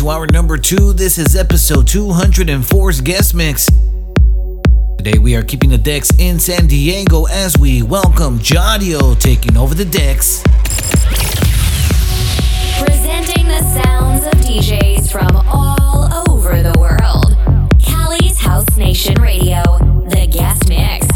to our number two. This is episode 204's guest mix. Today we are keeping the decks in San Diego as we welcome Jaadio taking over the decks. Presenting the sounds of DJs from all over the world. Cali's House Nation Radio, the guest mix.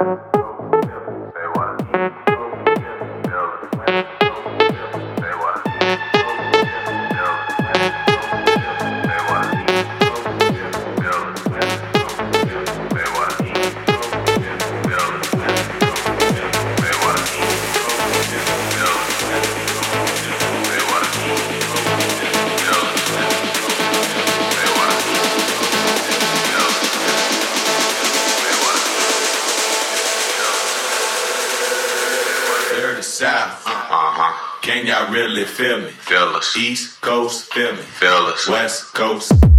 Uh-huh. East Coast Philly. Fellas. West Coast.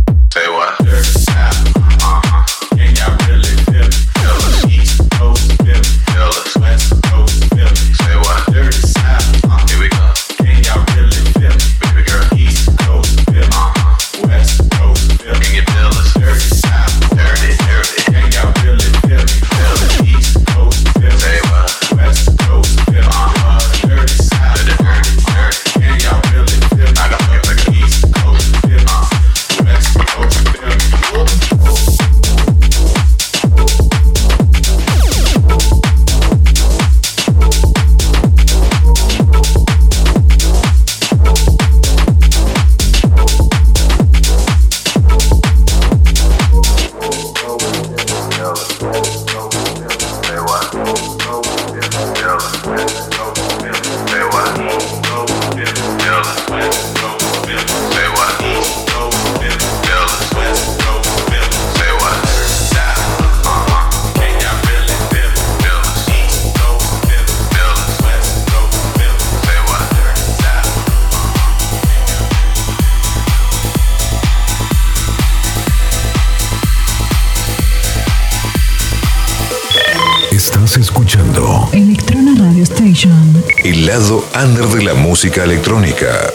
Estás escuchando Electrona Radio Station. el lado under de la música electrónica.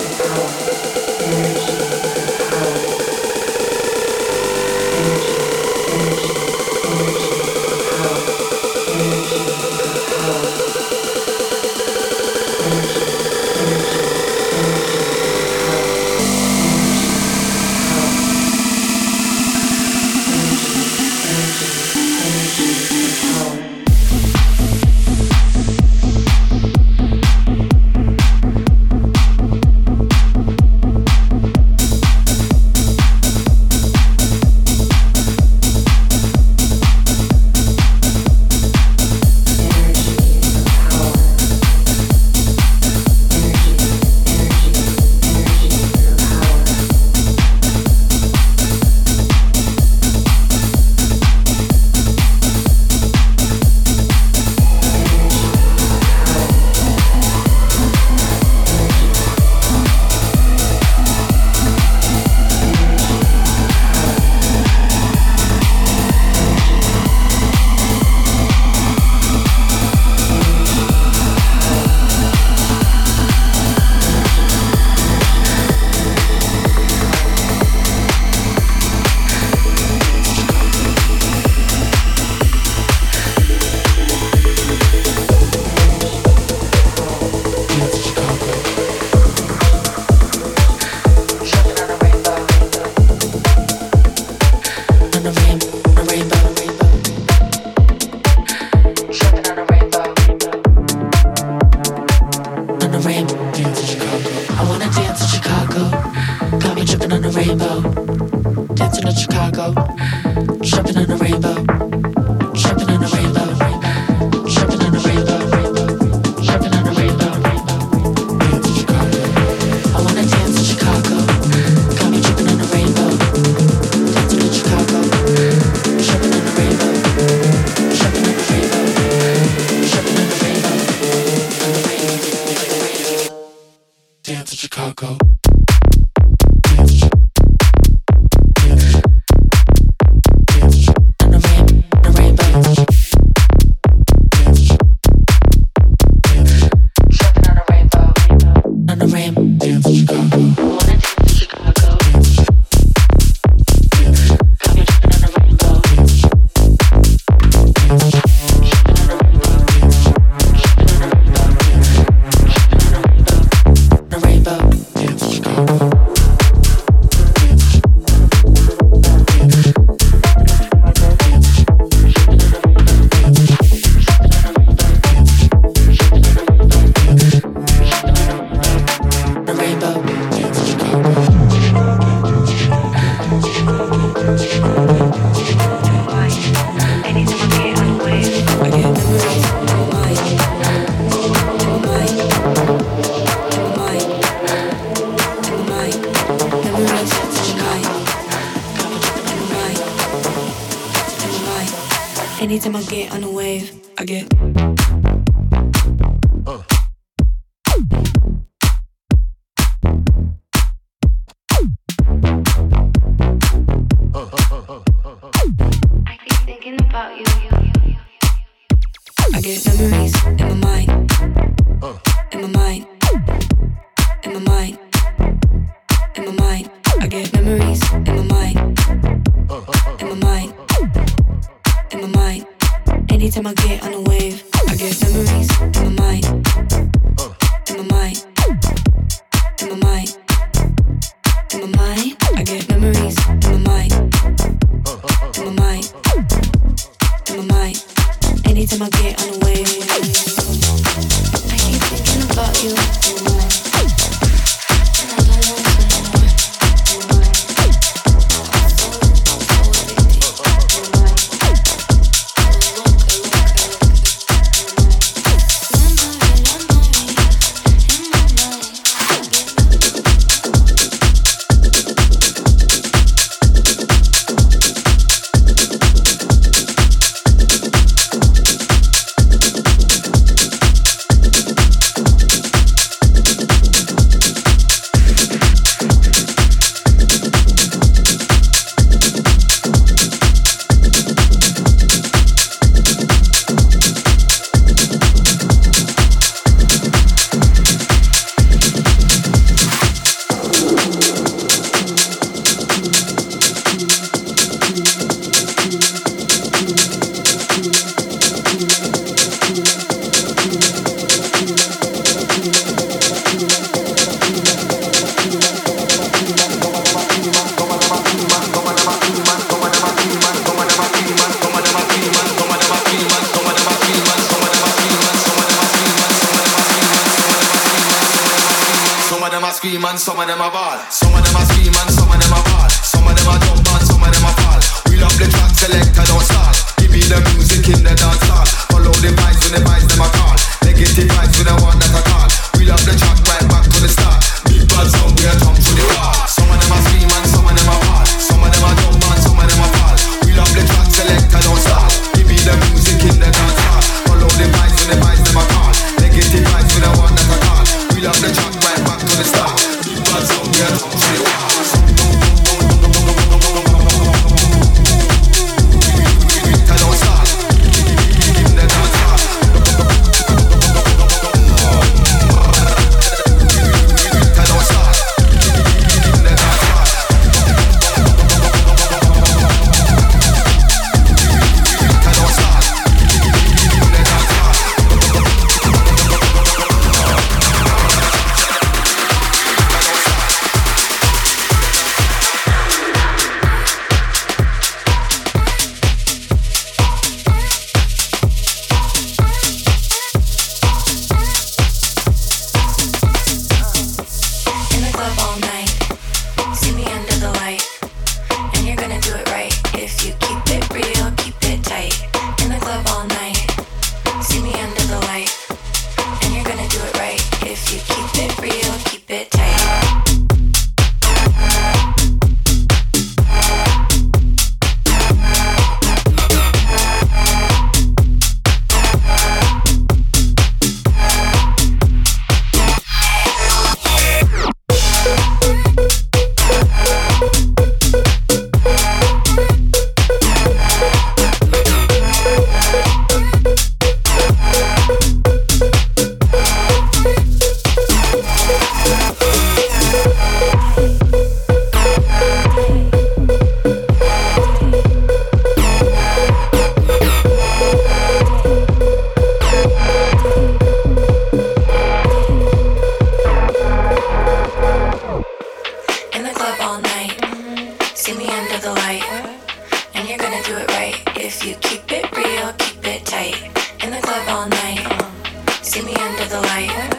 in my mind. Anytime I get on a wave, I get memories in my mind. Uh. In my mind. right if you keep it real, keep it tight. In the club all night, see me under the light.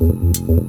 嗯嗯嗯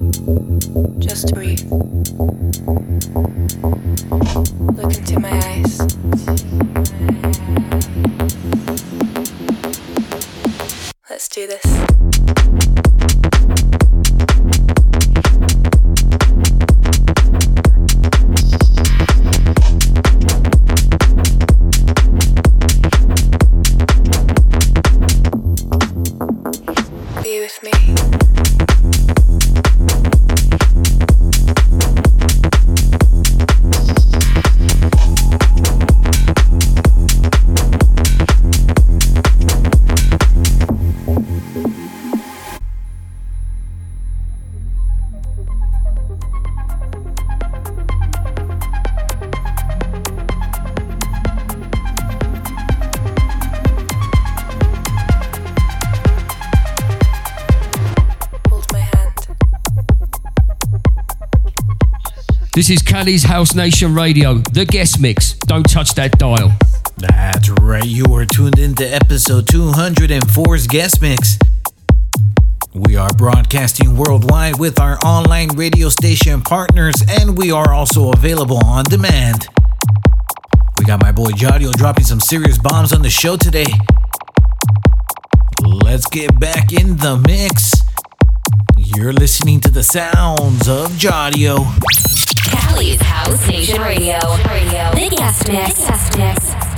This is Cali's House Nation Radio, the guest mix. Don't touch that dial. That's right, you are tuned into episode 204's guest mix. We are broadcasting worldwide with our online radio station partners, and we are also available on demand. We got my boy Jaadio dropping some serious bombs on the show today. Let's get back in the mix. You're listening to the sounds of Jaadio. Cali's House Nation Radio. Radio. The guest mix. Guest mix.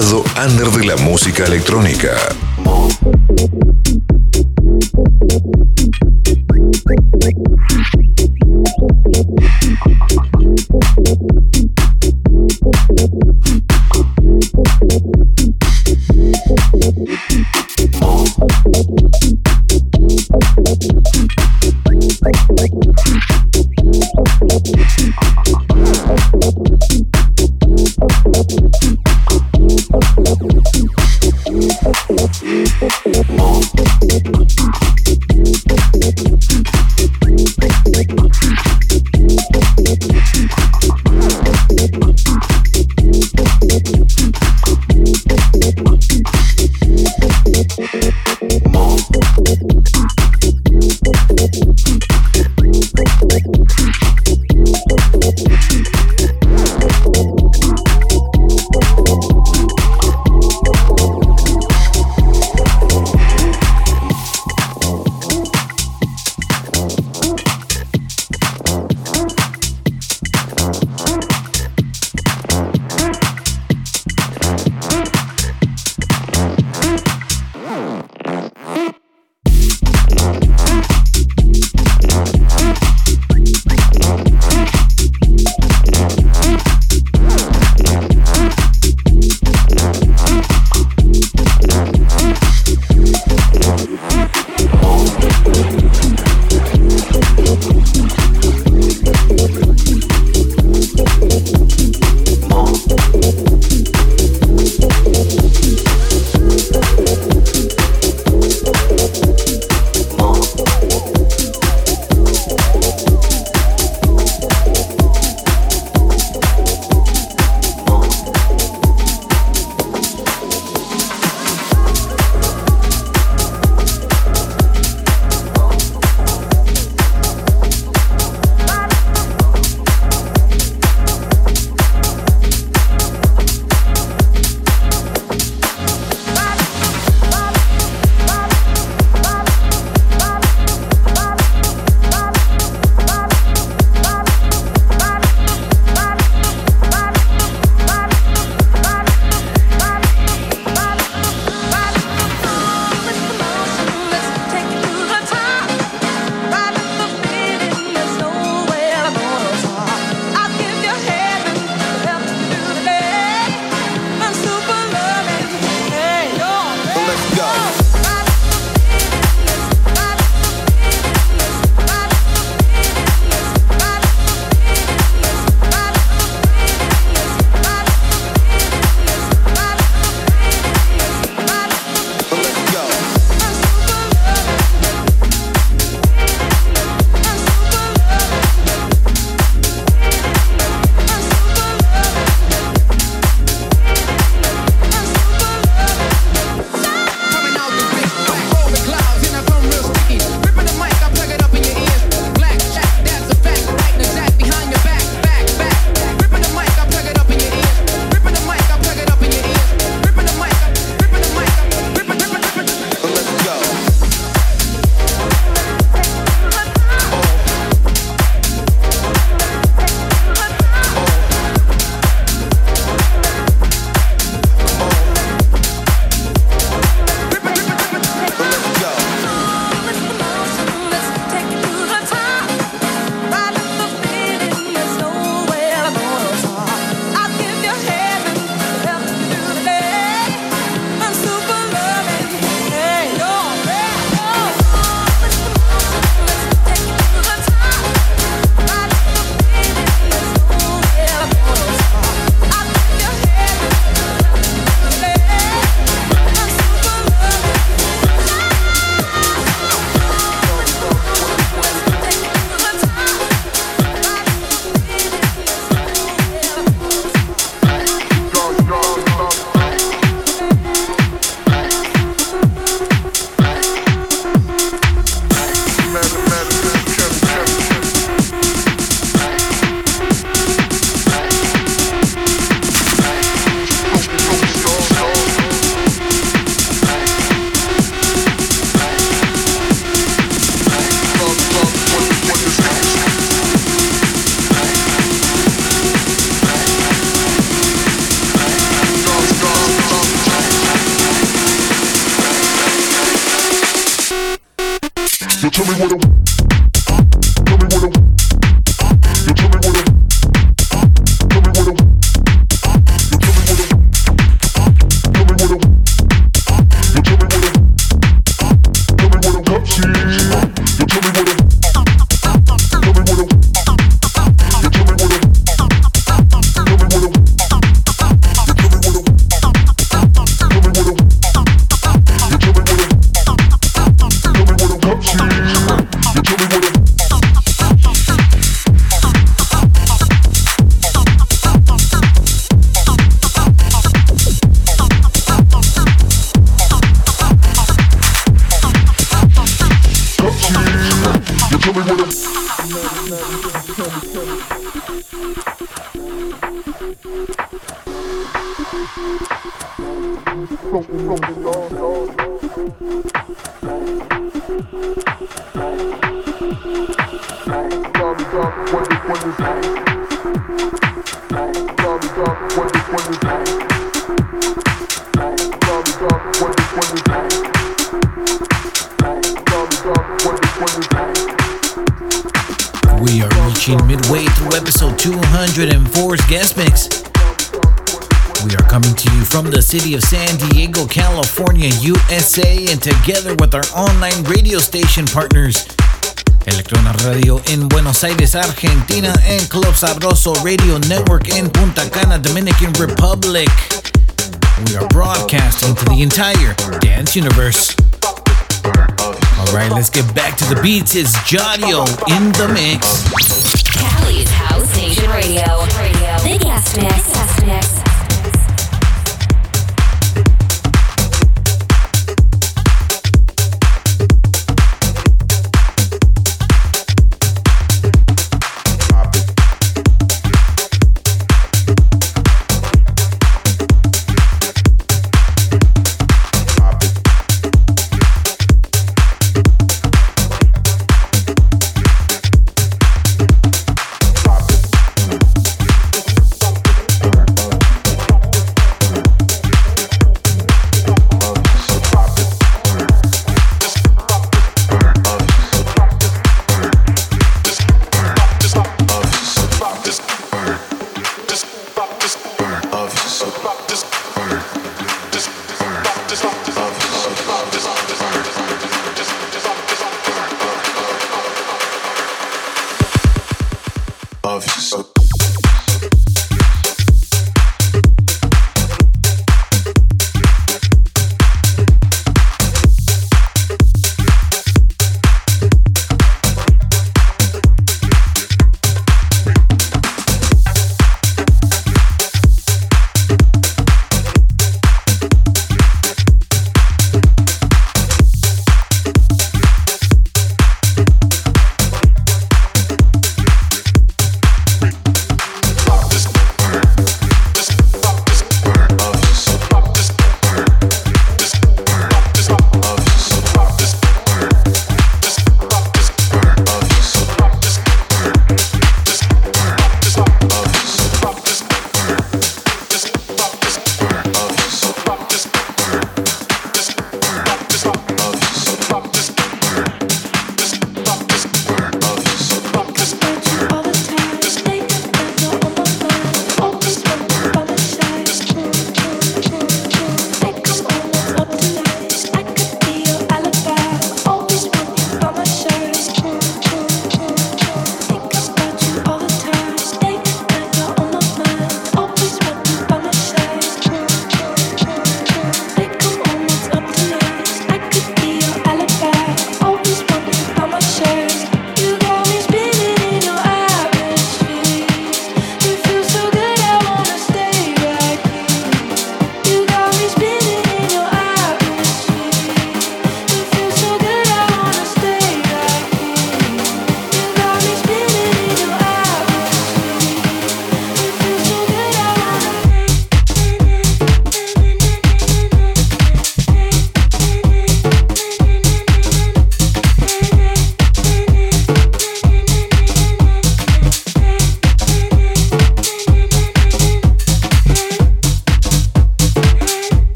Lado under de la música electrónica. City of San Diego, California, USA, and together with our online radio station partners, Elektrona Radio in Buenos Aires, Argentina, and Club Sabroso Radio Network in Punta Cana, Dominican Republic. We are broadcasting to the entire dance universe. Alright, let's get back to the beats. It's Jaadio in the mix. Cali's House Nation Radio. Radio. The guest mix.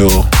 you.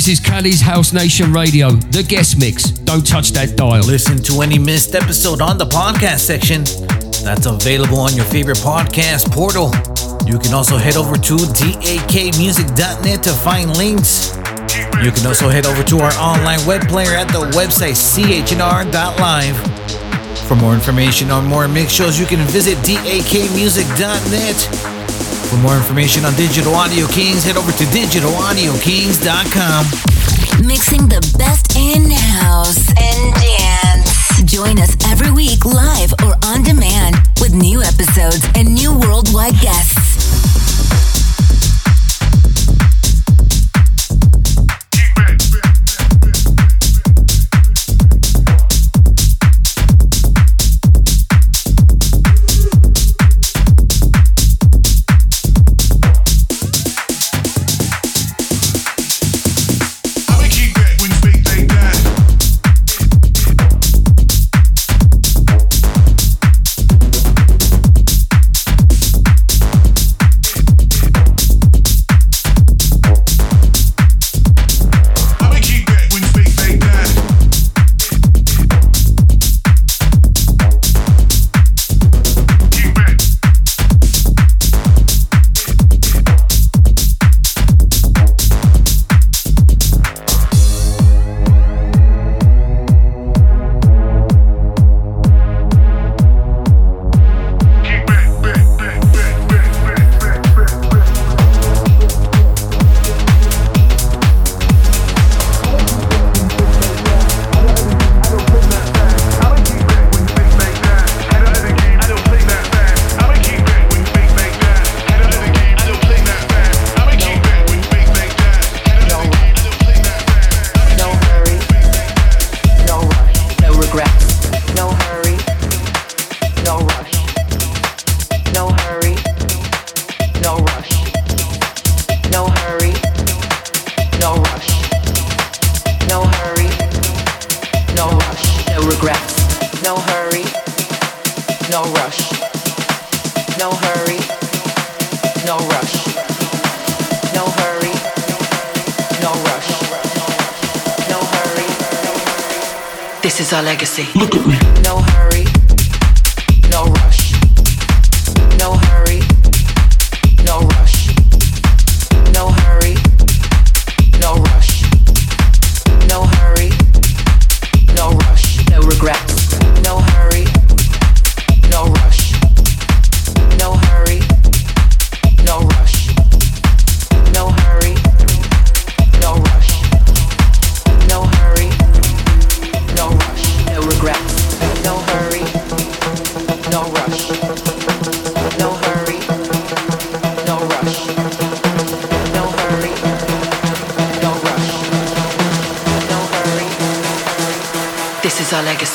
This is Cali's House Nation Radio, the guest mix. Don't touch that dial. Listen to any missed episode on the podcast section. That's available on your favorite podcast portal. You can also head over to dakmusic.net to find links. You can also head over to our online web player at the website chnr.live. For more information on more mix shows, you can visit dakmusic.net. For more information on Digital Audio Kings, head over to digitalaudiokings.com. Mixing the best in house and dance. Join us every week live or on demand with new episodes and new worldwide guests.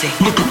Look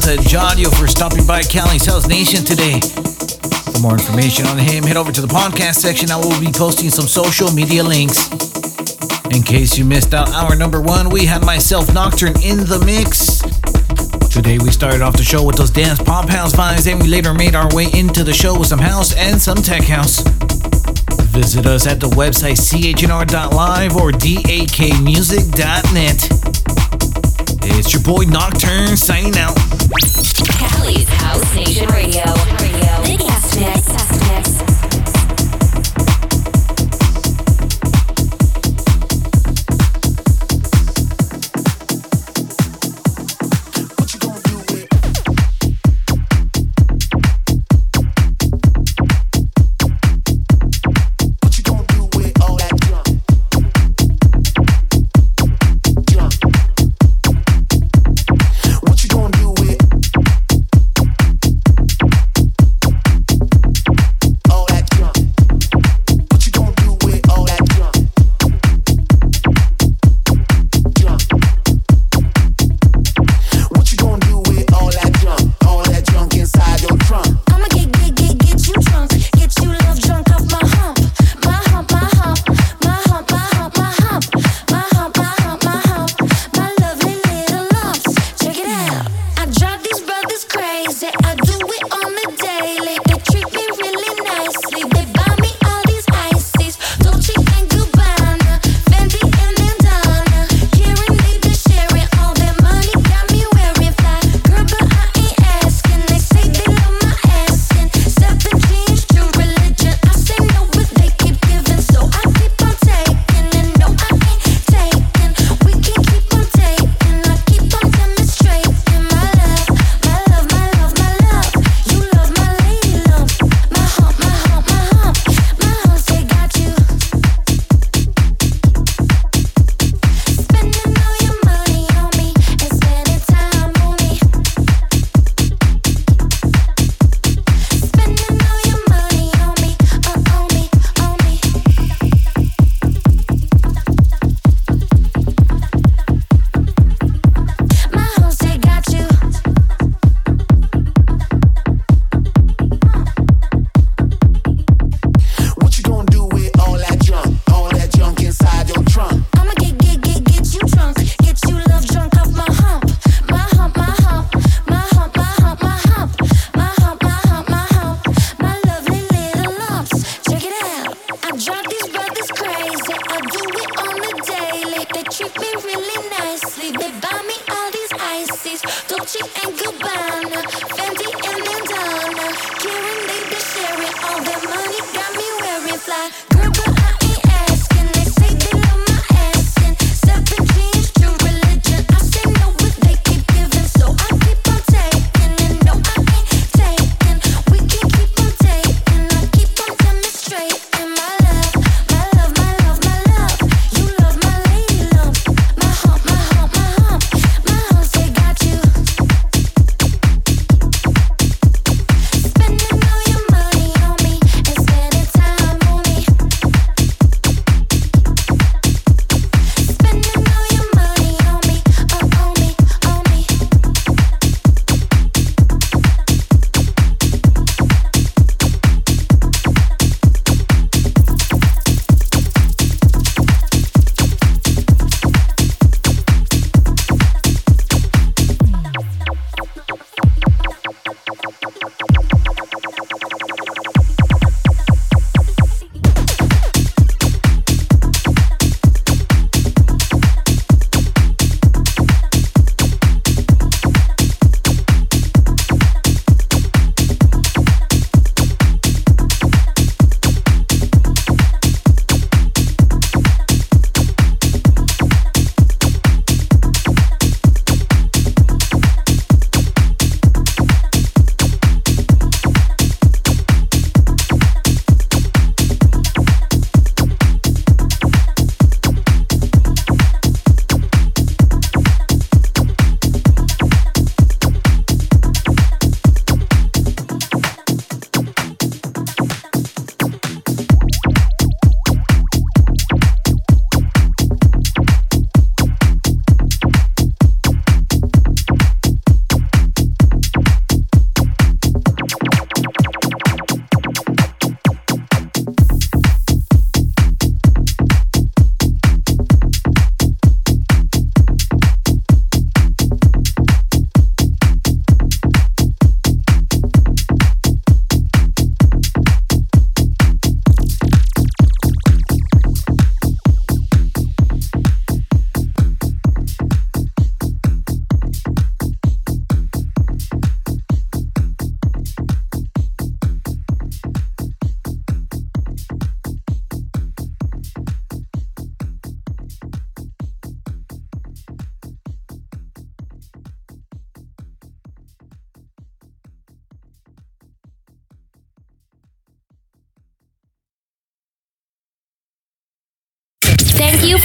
out to Jaadio for stopping by Cali's House Nation today. For more information on him, head over to the podcast section. I will be posting some social media links. In case you missed out our number one, we had myself Nocturne in the mix. Today we started off the show with those dance pop house vibes, and we later made our way into the show with some house and some tech house. Visit us at the website chnr.live or dakmusic.net. It's your boy Nocturne signing out. Cali's House Nation Radio.